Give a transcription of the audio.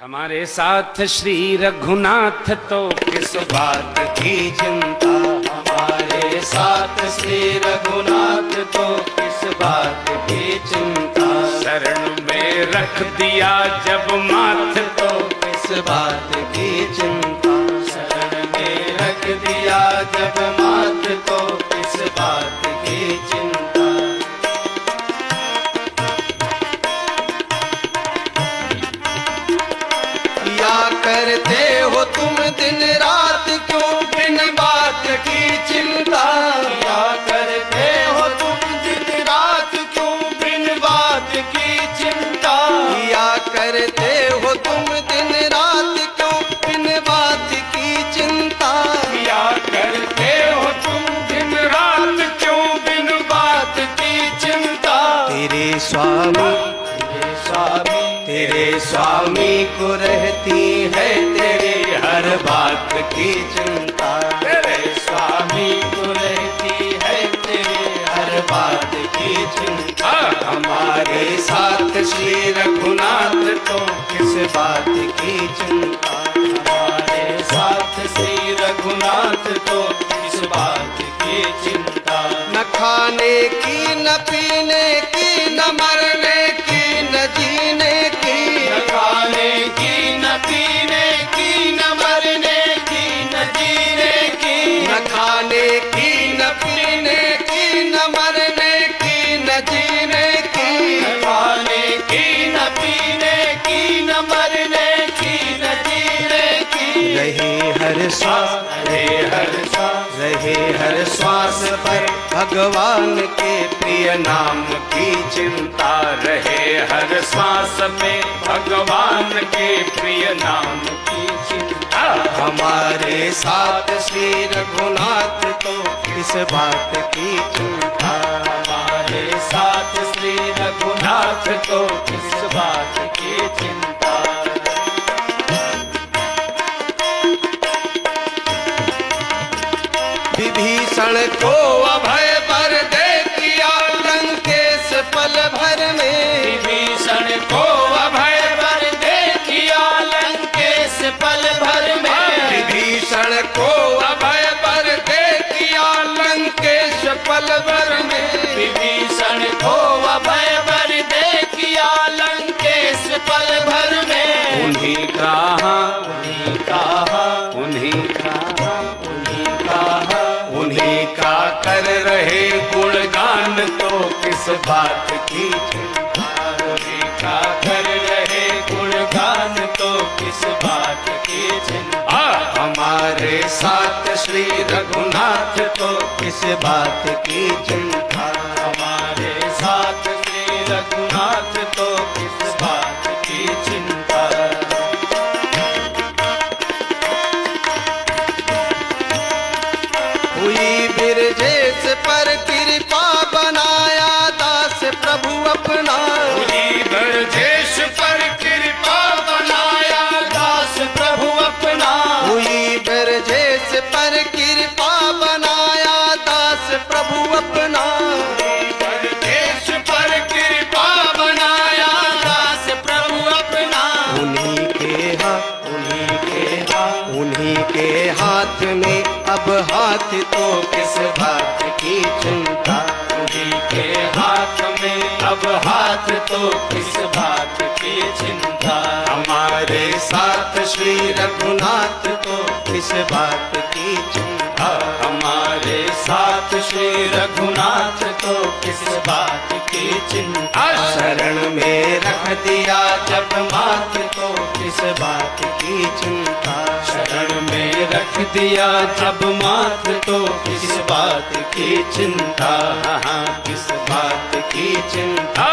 हमारे साथ श्री रघुनाथ तो किस बात की चिंता? हमारे साथ श्री रघुनाथ तो किस बात की चिंता? शरण में रख दिया जब माथ तो किस बात की चिंता? शरण में रख दिया जब माथ तो करते हो तुम दिन रात क्यों? बिन बात की चिंता। या करते हो तुम दिन रात क्यों? बिन बात की चिंता। तेरे स्वामी तेरे स्वामी। तेरे स्वामी को रहती है तेरे हर बात की चिंता। तेरे स्वामी को रहती है तेरे हर बात की चिंता। हमारे साथ श्री रघुनाथ तो किस बात की चिंता। हमारे साथ श्री रघुनाथ तो किस बात की चिंता। न खाने की, न पीने रहे हर श्वास पर भगवान के प्रिय नाम की चिंता रहे हर श्वास में भगवान के प्रिय नाम की चिंता। हमारे साथ श्री रघुनाथ तो किस बात की चिंता। हमारे साथ श्री रघुनाथ तो किस बात विभीषण को अभय पर दे दिया लंकेश पल भर में। भीषण को अभय पर दे दिया लंकेश पल भर में। भीषण को अभय पर दे दिया लंकेश पल भर में। का कर रहे गुणगान तो किस बात की का कर रहे गुणगान तो किस बात की चिंता? हमारे साथ श्री रघुनाथ तो किस बात की चिंता? अब हाथ तो किस बात की चिंता? उन्हीं के हाथ में अब हाथ तो किस बात की चिंता? हमारे साथ श्री रघुनाथ तो किस बात की चिंता? हमारे साथ श्री रघुनाथ तो किस बात की चिंता? शरण में रख दिया जब माथ तो किस बात की चिंता? चरण में रख दिया अब मात्र तो किस बात की चिंता। हाँ, हाँ, किस बात की चिंता।